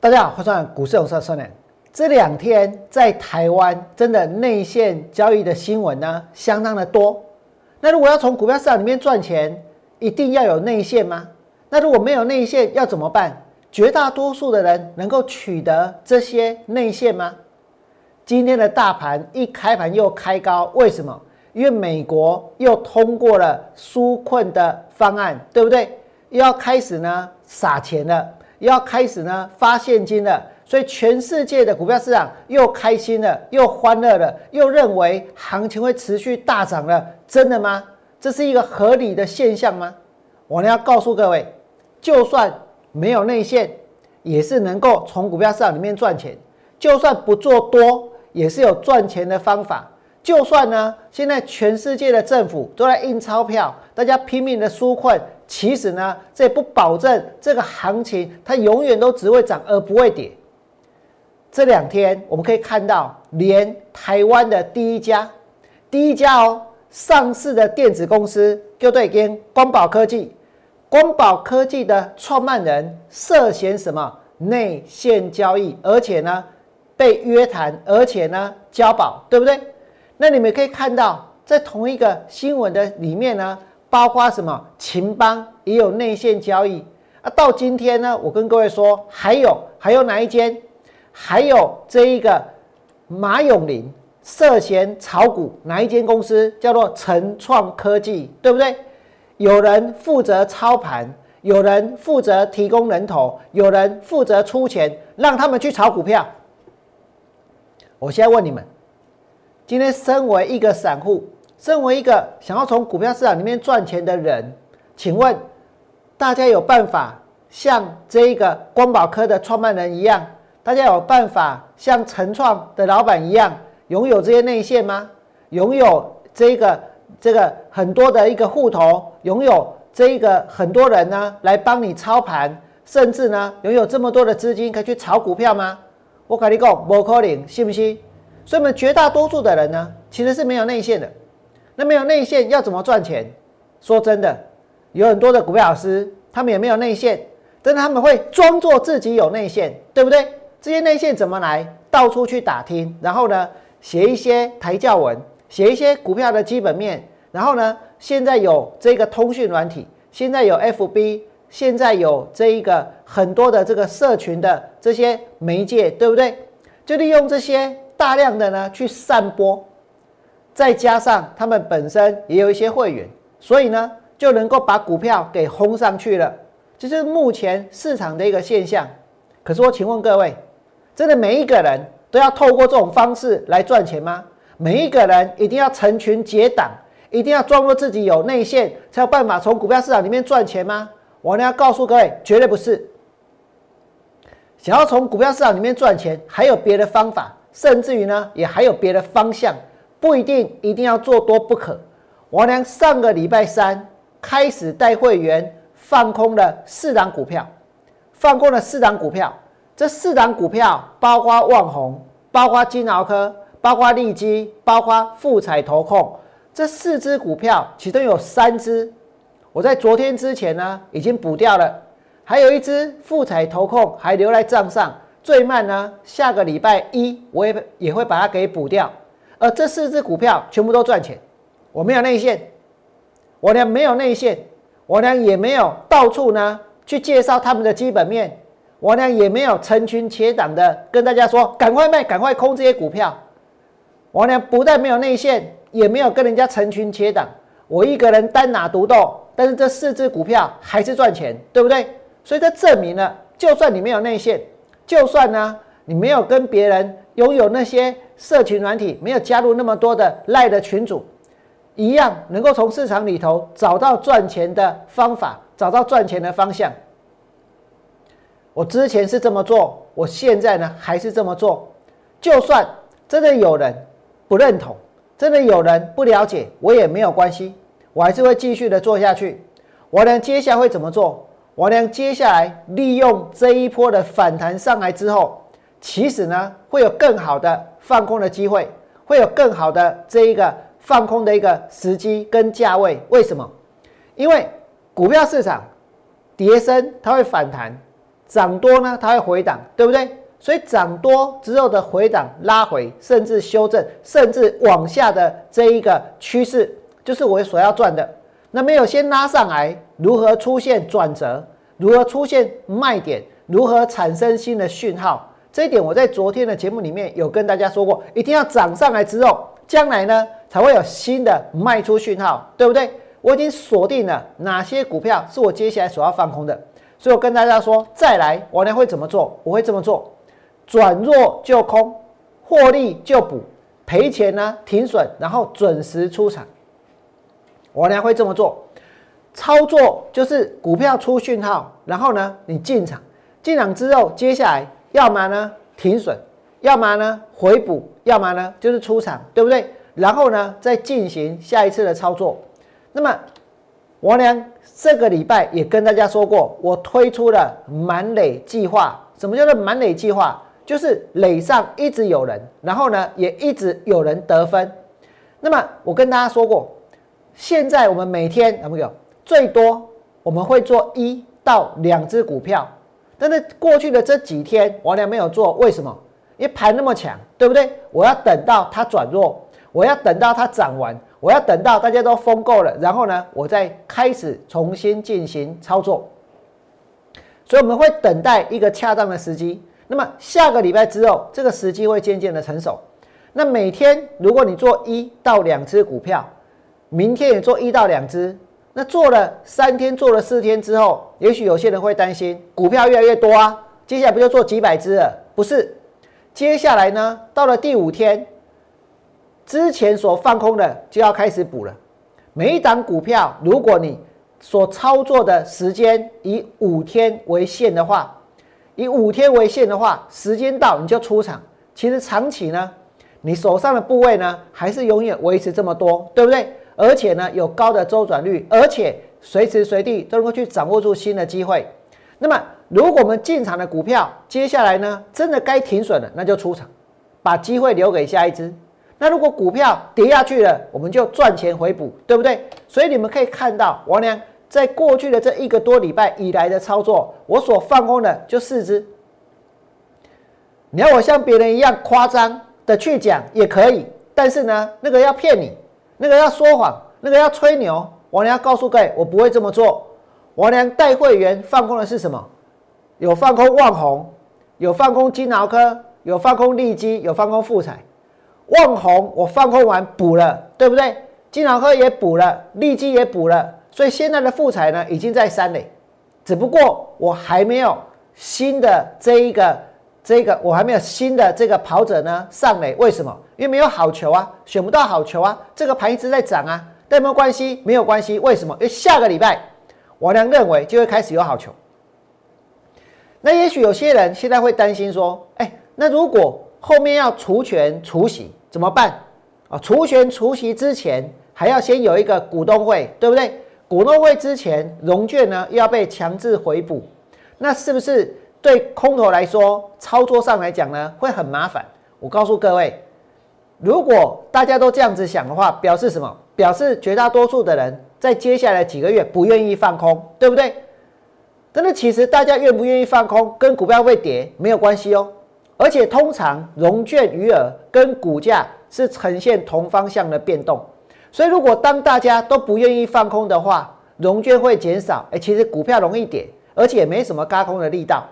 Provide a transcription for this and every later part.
大家好，欢迎股市有色孙人。这两天在台湾真的内线交易的新闻呢，相当的多。那如果要从股票市场里面赚钱，一定要有内线吗？那如果没有内线要怎么办？绝大多数的人能够取得这些内线吗？今天的大盘一开盘又开高，为什么？因为美国又通过了纾困的方案，对不对？又要开始呢撒钱了，要开始呢发现金了，所以全世界的股票市场又开心了，又欢乐了，又认为行情会持续大涨了，真的吗？这是一个合理的现象吗？我呢要告诉各位，就算没有内线，也是能够从股票市场里面赚钱；就算不做多，也是有赚钱的方法。就算呢，现在全世界的政府都在印钞票，大家拼命的纾困，其实呢，这也不保证这个行情它永远都只会涨而不会跌。这两天我们可以看到，连台湾的第一家、第一家哦上市的电子公司，就对跟光宝科技，光宝科技的创办人涉嫌什么内线交易，而且呢被约谈，而且呢交保，对不对？那你们可以看到，在同一个新闻的里面呢，包括什么秦邦也有内线交易啊。到今天呢，我跟各位说，还有还有哪一间？还有这一个马永林涉嫌炒股，哪一间公司叫做成创科技，对不对？有人负责操盘，有人负责提供人头，有人负责出钱让他们去炒股票。我现在问你们。今天，身为一个散户，身为一个想要从股票市场里面赚钱的人，请问大家有办法像这一个光宝科的创办人一样，大家有办法像成创的老板一样，拥有这些内线吗？拥有这个这个很多的一个户头，拥有这一个很多人呢来帮你操盘，甚至呢拥有这么多的资金可以去炒股票吗？我跟你讲，不可能，信不信？所以，我们绝大多数的人呢，其实是没有内线的。那没有内线要怎么赚钱？说真的，有很多的股票老师，他们也没有内线，但是他们会装作自己有内线，对不对？这些内线怎么来？到处去打听，然后呢，写一些台教文，写一些股票的基本面，然后呢，现在有这个通讯软体，现在有 FB，现在有这一个很多的这个社群的这些媒介，对不对？就利用这些。大量的呢去散播，再加上他们本身也有一些会员，所以呢就能够把股票给轰上去了，这是目前市场的一个现象。可是我请问各位，真的每一个人都要透过这种方式来赚钱吗？每一个人一定要成群结党，一定要装作自己有内线，才有办法从股票市场里面赚钱吗？我呢要告诉各位，绝对不是。想要从股票市场里面赚钱，还有别的方法。甚至于呢，也还有别的方向，不一定一定要做多不可。王良上个礼拜三开始带会员放空了四档股票，放空了四档股票。这四档股票包括旺宏，包括金鳌科，包括利基，包括富彩投控。这四只股票其中有三只，我在昨天之前呢已经补掉了，还有一只富彩投控还留在账上。最慢呢，下个礼拜一我也也会把它给补掉。而这四只股票全部都赚钱，我没有内线，我呢没有内线，我呢也没有到处呢去介绍他们的基本面，我呢也没有成群结党的跟大家说赶快卖、赶快空这些股票。我呢不但没有内线，也没有跟人家成群结党，我一个人单打独斗，但是这四只股票还是赚钱，对不对？所以这证明了，就算你没有内线。就算呢，你没有跟别人拥有那些社群软体，没有加入那么多的赖的群主，一样能够从市场里头找到赚钱的方法，找到赚钱的方向。我之前是这么做，我现在呢还是这么做。就算真的有人不认同，真的有人不了解，我也没有关系，我还是会继续的做下去。我呢，接下来会怎么做？我呢，接下来利用这一波的反弹上来之后，其实呢会有更好的放空的机会，会有更好的这一个放空的一个时机跟价位。为什么？因为股票市场跌升它会反弹，涨多呢，它会回档，对不对？所以涨多之后的回档拉回，甚至修正，甚至往下的这一个趋势，就是我所要赚的。那没有先拉上来，如何出现转折？如何出现卖点？如何产生新的讯号？这一点我在昨天的节目里面有跟大家说过，一定要涨上来之后，将来呢才会有新的卖出讯号，对不对？我已经锁定了哪些股票是我接下来所要放空的，所以我跟大家说，再来我呢会怎么做？我会这么做：转弱就空，获利就补，赔钱呢停损，然后准时出场。我呢会这么做，操作就是股票出讯号，然后呢你进场，进场之后，接下来要么呢停损，要么呢回补，要么呢就是出场，对不对？然后呢再进行下一次的操作。那么王良这个礼拜也跟大家说过，我推出了满垒计划。什么叫做满垒计划？就是垒上一直有人，然后呢也一直有人得分。那么我跟大家说过。现在我们每天有没有最多我们会做一到两只股票，但是过去的这几天王良没有做，为什么？因为盘那么强，对不对？我要等到它转弱，我要等到它涨完，我要等到大家都疯够了，然后呢，我再开始重新进行操作。所以我们会等待一个恰当的时机。那么下个礼拜之后，这个时机会渐渐的成熟。那每天如果你做一到两只股票。明天也做一到两只，那做了三天，做了四天之后，也许有些人会担心股票越来越多啊，接下来不就做几百只了？不是，接下来呢，到了第五天，之前所放空的就要开始补了。每一档股票，如果你所操作的时间以五天为限的话，以五天为限的话，时间到你就出场。其实长期呢，你手上的部位呢，还是永远维持这么多，对不对？而且呢，有高的周转率，而且随时随地都能够去掌握住新的机会。那么，如果我们进场的股票，接下来呢，真的该停损了，那就出场，把机会留给下一只。那如果股票跌下去了，我们就赚钱回补，对不对？所以你们可以看到，王良在过去的这一个多礼拜以来的操作，我所放空的就四只。你要我像别人一样夸张的去讲也可以，但是呢，那个要骗你。那个要说谎，那个要吹牛，王良告诉各位，我不会这么做。王良带会员放空的是什么？有放空旺红，有放空金豪科，有放空利基，有放空富彩。旺红我放空完补了，对不对？金豪科也补了，利基也补了，所以现在的富彩呢已经在三垒，只不过我还没有新的这一个。这个我还没有新的这个跑者呢上垒，为什么？因为没有好球啊，选不到好球啊。这个盘一直在涨啊，但没有关系，没有关系。为什么？因为下个礼拜，我良认为就会开始有好球。那也许有些人现在会担心说，哎，那如果后面要除权除息怎么办？啊，除权除息之前还要先有一个股东会，对不对？股东会之前融券呢又要被强制回补，那是不是？对空头来说，操作上来讲呢，会很麻烦。我告诉各位，如果大家都这样子想的话，表示什么？表示绝大多数的人在接下来几个月不愿意放空，对不对？但是其实大家愿不愿意放空，跟股票会跌没有关系哦。而且通常融券余额跟股价是呈现同方向的变动，所以如果当大家都不愿意放空的话，融券会减少，哎，其实股票容易跌，而且没什么嘎空的力道。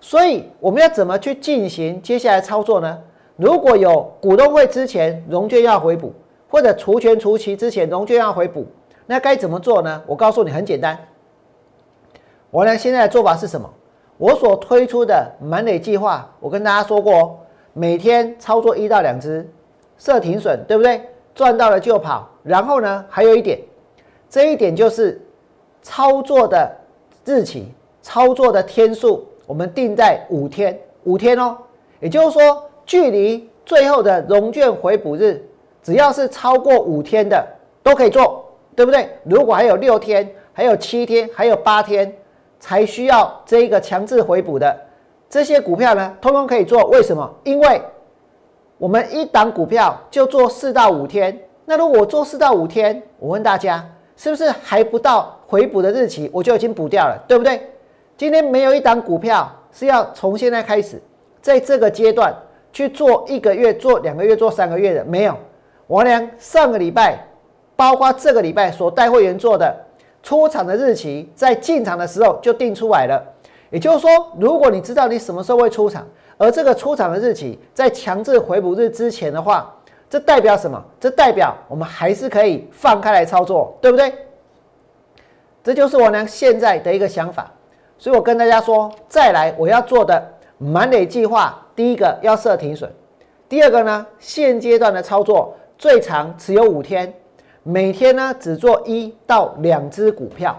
所以我们要怎么去进行接下来操作呢？如果有股东会之前融券要回补，或者除权除息之前融券要回补，那该怎么做呢？我告诉你很简单。我呢现在的做法是什么？我所推出的满垒计划，我跟大家说过哦，每天操作一到两只，设停损，对不对？赚到了就跑。然后呢，还有一点，这一点就是操作的日期、操作的天数。我们定在五天，五天哦，也就是说，距离最后的融券回补日，只要是超过五天的都可以做，对不对？如果还有六天、还有七天、还有八天才需要这一个强制回补的这些股票呢，通通可以做。为什么？因为我们一档股票就做四到五天。那如果做四到五天，我问大家，是不是还不到回补的日期，我就已经补掉了，对不对？今天没有一档股票是要从现在开始，在这个阶段去做一个月、做两个月、做三个月的，没有。王良上个礼拜，包括这个礼拜所带会员做的出场的日期，在进场的时候就定出来了。也就是说，如果你知道你什么时候会出场，而这个出场的日期在强制回补日之前的话，这代表什么？这代表我们还是可以放开来操作，对不对？这就是我呢现在的一个想法。所以我跟大家说，再来我要做的满垒计划，第一个要设停损，第二个呢，现阶段的操作最长持有五天，每天呢只做一到两只股票。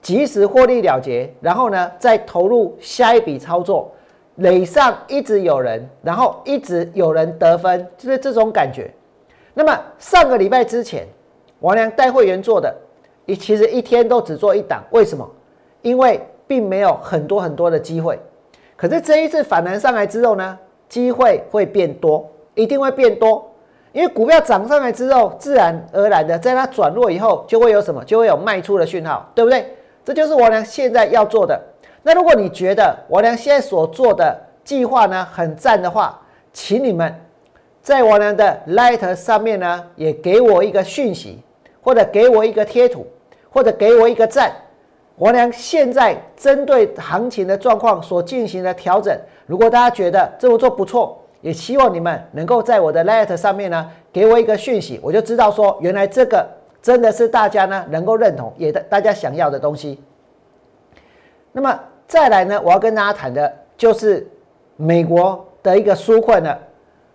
及时获利了结，然后呢，再投入下一笔操作，垒上一直有人，然后一直有人得分，就是这种感觉。那么上个礼拜之前，王良带会员做的，一其实一天都只做一档，为什么？因为并没有很多很多的机会。可是这一次反弹上来之后呢，机会会变多，一定会变多，因为股票涨上来之后，自然而然的在它转弱以后，就会有什么？就会有卖出的讯号，对不对？这就是我俩现在要做的。那如果你觉得我俩现在所做的计划呢很赞的话，请你们在我俩的 Light 上面呢也给我一个讯息，或者给我一个贴图，或者给我一个赞。我俩现在针对行情的状况所进行的调整，如果大家觉得这么做不错，也希望你们能够在我的 Lite 上面呢给我一个讯息，我就知道说原来这个。真的是大家呢能够认同，也大家想要的东西。那么再来呢，我要跟大家谈的就是美国的一个纾困了。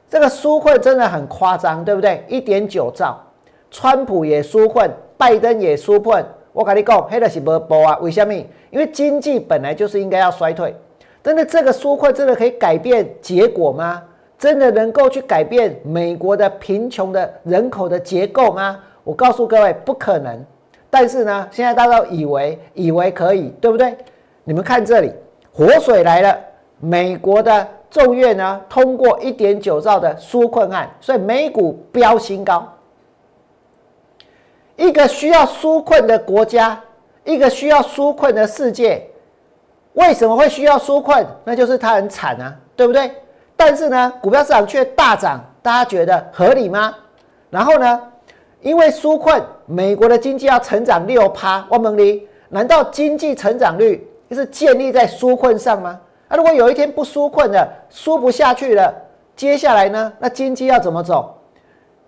这个纾困真的很夸张，对不对？一点九兆，川普也纾困，拜登也纾困。我跟你讲，黑的是不波啊？为什么？因为经济本来就是应该要衰退。真的，这个纾困真的可以改变结果吗？真的能够去改变美国的贫穷的人口的结构吗？我告诉各位，不可能。但是呢，现在大家都以为以为可以，对不对？你们看这里，活水来了。美国的众院呢通过一点九兆的纾困案，所以美股飙新高。一个需要纾困的国家，一个需要纾困的世界，为什么会需要纾困？那就是它很惨啊，对不对？但是呢，股票市场却大涨，大家觉得合理吗？然后呢？因为纾困，美国的经济要成长六趴，我问你，难道经济成长率就是建立在纾困上吗？啊，如果有一天不纾困了，纾不下去了，接下来呢？那经济要怎么走？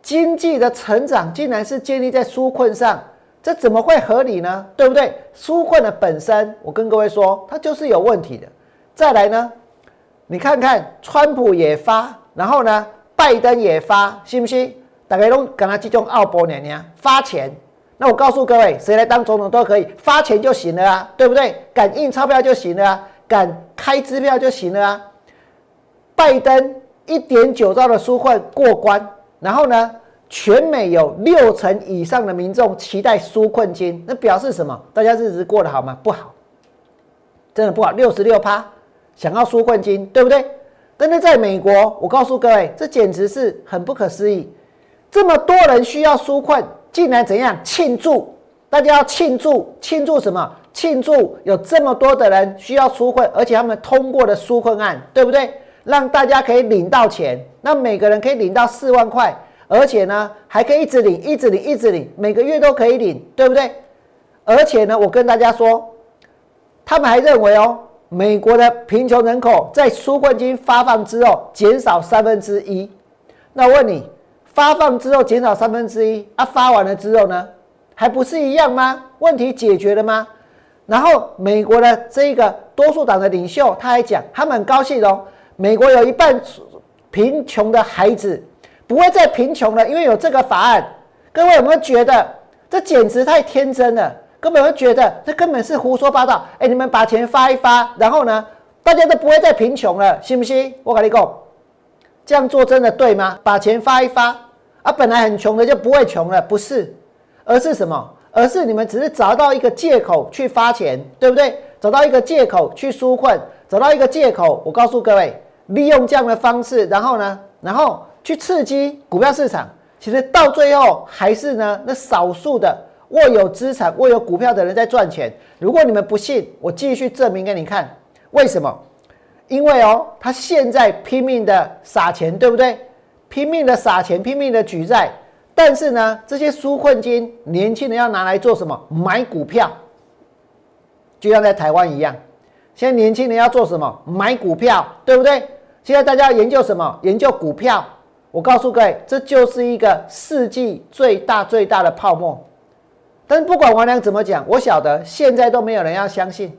经济的成长竟然是建立在纾困上，这怎么会合理呢？对不对？纾困的本身，我跟各位说，它就是有问题的。再来呢，你看看，川普也发，然后呢，拜登也发，信不信？大家都跟他集中奥博娘娘发钱，那我告诉各位，谁来当总统都可以发钱就行了啊，对不对？敢印钞票就行了啊，敢开支票就行了啊。拜登一点九兆的纾困过关，然后呢，全美有六成以上的民众期待纾困金，那表示什么？大家日子过得好吗？不好，真的不好。六十六趴想要纾困金，对不对？但是在美国，我告诉各位，这简直是很不可思议。这么多人需要纾困，竟然怎样庆祝？大家要庆祝，庆祝什么？庆祝有这么多的人需要纾困，而且他们通过了纾困案，对不对？让大家可以领到钱，那每个人可以领到四万块，而且呢还可以一直领，一直领，一直领，每个月都可以领，对不对？而且呢，我跟大家说，他们还认为哦，美国的贫穷人口在纾困金发放之后减少三分之一。那我问你？发放之后减少三分之一啊，发完了之后呢，还不是一样吗？问题解决了吗？然后美国的这个多数党的领袖他还讲，他们很高兴哦，美国有一半贫穷的孩子不会再贫穷了，因为有这个法案。各位有没有觉得这简直太天真了？根本会觉得这根本是胡说八道。哎，你们把钱发一发，然后呢，大家都不会再贫穷了，信不信？我跟你讲，这样做真的对吗？把钱发一发。啊，本来很穷的就不会穷了，不是，而是什么？而是你们只是找到一个借口去发钱，对不对？找到一个借口去纾困，找到一个借口。我告诉各位，利用这样的方式，然后呢，然后去刺激股票市场。其实到最后还是呢，那少数的握有资产、握有股票的人在赚钱。如果你们不信，我继续证明给你看。为什么？因为哦，他现在拼命的撒钱，对不对？拼命的撒钱，拼命的举债。但是呢，这些纾困金，年轻人要拿来做什么？买股票。就像在台湾一样，现在年轻人要做什么？买股票，对不对？现在大家要研究什么？研究股票。我告诉各位，这就是一个世纪最大最大的泡沫。但是不管王良怎么讲，我晓得现在都没有人要相信。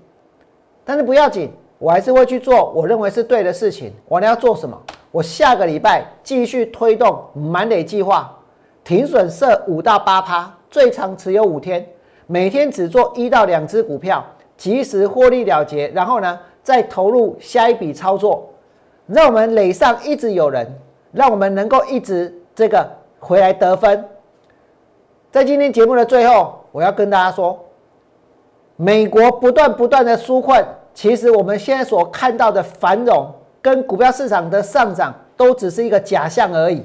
但是不要紧，我还是会去做我认为是对的事情。王良要做什么？我下个礼拜继续推动满垒计划，停损设五到八趴，最长持有五天，每天只做一到两只股票，及时获利了结，然后呢再投入下一笔操作，让我们垒上一直有人。让我们能够一直这个回来得分。在今天节目的最后，我要跟大家说，美国不断不断的纾困，其实我们现在所看到的繁荣跟股票市场的上涨，都只是一个假象而已。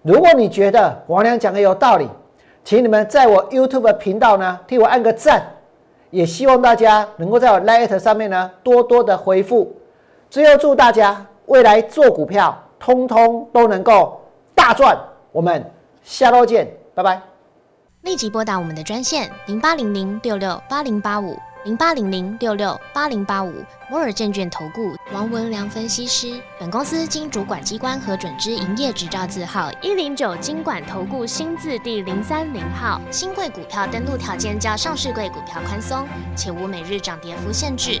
如果你觉得王良讲的有道理，请你们在我 YouTube 频道呢替我按个赞，也希望大家能够在我 Light 上面呢多多的回复。最后祝大家未来做股票。通通都能够大赚，我们下周见，拜拜。立即拨打我们的专线零八零零六六八零八五零八零零六六八零八五摩尔证券投顾王文良分析师。本公司经主管机关核准之营业执照字号一零九金管投顾新字第零三零号。新贵股票登录条件较上市贵股票宽松，且无每日涨跌幅限制。